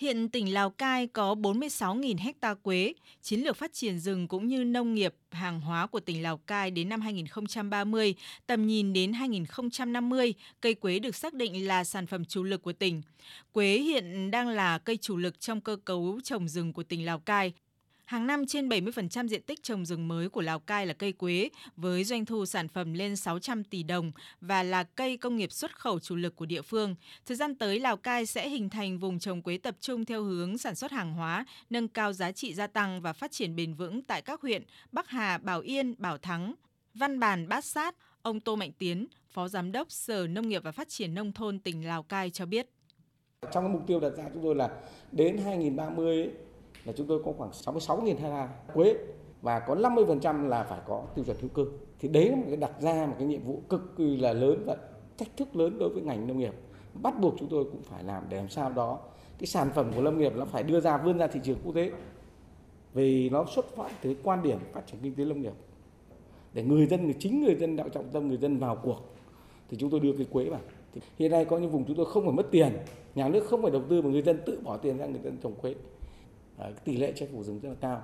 Hiện tỉnh Lào Cai có 46.000 hecta quế. Chiến lược phát triển rừng cũng như nông nghiệp, hàng hóa của tỉnh Lào Cai đến năm 2030, tầm nhìn đến 2050, cây quế được xác định là sản phẩm chủ lực của tỉnh. Quế hiện đang là cây chủ lực trong cơ cấu trồng rừng của tỉnh Lào Cai. Hàng năm trên 70% diện tích trồng rừng mới của Lào Cai là cây quế với doanh thu sản phẩm lên 600 tỷ đồng và là cây công nghiệp xuất khẩu chủ lực của địa phương. Thời gian tới Lào Cai sẽ hình thành vùng trồng quế tập trung theo hướng sản xuất hàng hóa, nâng cao giá trị gia tăng và phát triển bền vững tại các huyện Bắc Hà, Bảo Yên, Bảo Thắng, Văn Bàn, Bát Sát. Ông Tô Mạnh Tiến, Phó Giám đốc Sở Nông nghiệp và Phát triển Nông thôn tỉnh Lào Cai cho biết. Trong cái mục tiêu đặt ra chúng tôi là đến 2030 là chúng tôi có khoảng 66.000 ha quế và có 50% là phải có tiêu chuẩn hữu cơ. Thì đấy là một cái đặt ra một cái nhiệm vụ cực kỳ là lớn và thách thức lớn đối với ngành nông nghiệp. Bắt buộc chúng tôi cũng phải làm để làm sao đó cái sản phẩm của lâm nghiệp nó phải đưa ra vươn ra thị trường quốc tế. Vì nó xuất phát từ quan điểm phát triển kinh tế lâm nghiệp. Để người dân, chính người dân đạo trọng tâm người dân vào cuộc thì chúng tôi đưa cái quế vào. Thì hiện nay có những vùng chúng tôi không phải mất tiền, nhà nước không phải đầu tư mà người dân tự bỏ tiền ra người dân trồng quế tỷ lệ che phủ rừng rất là cao.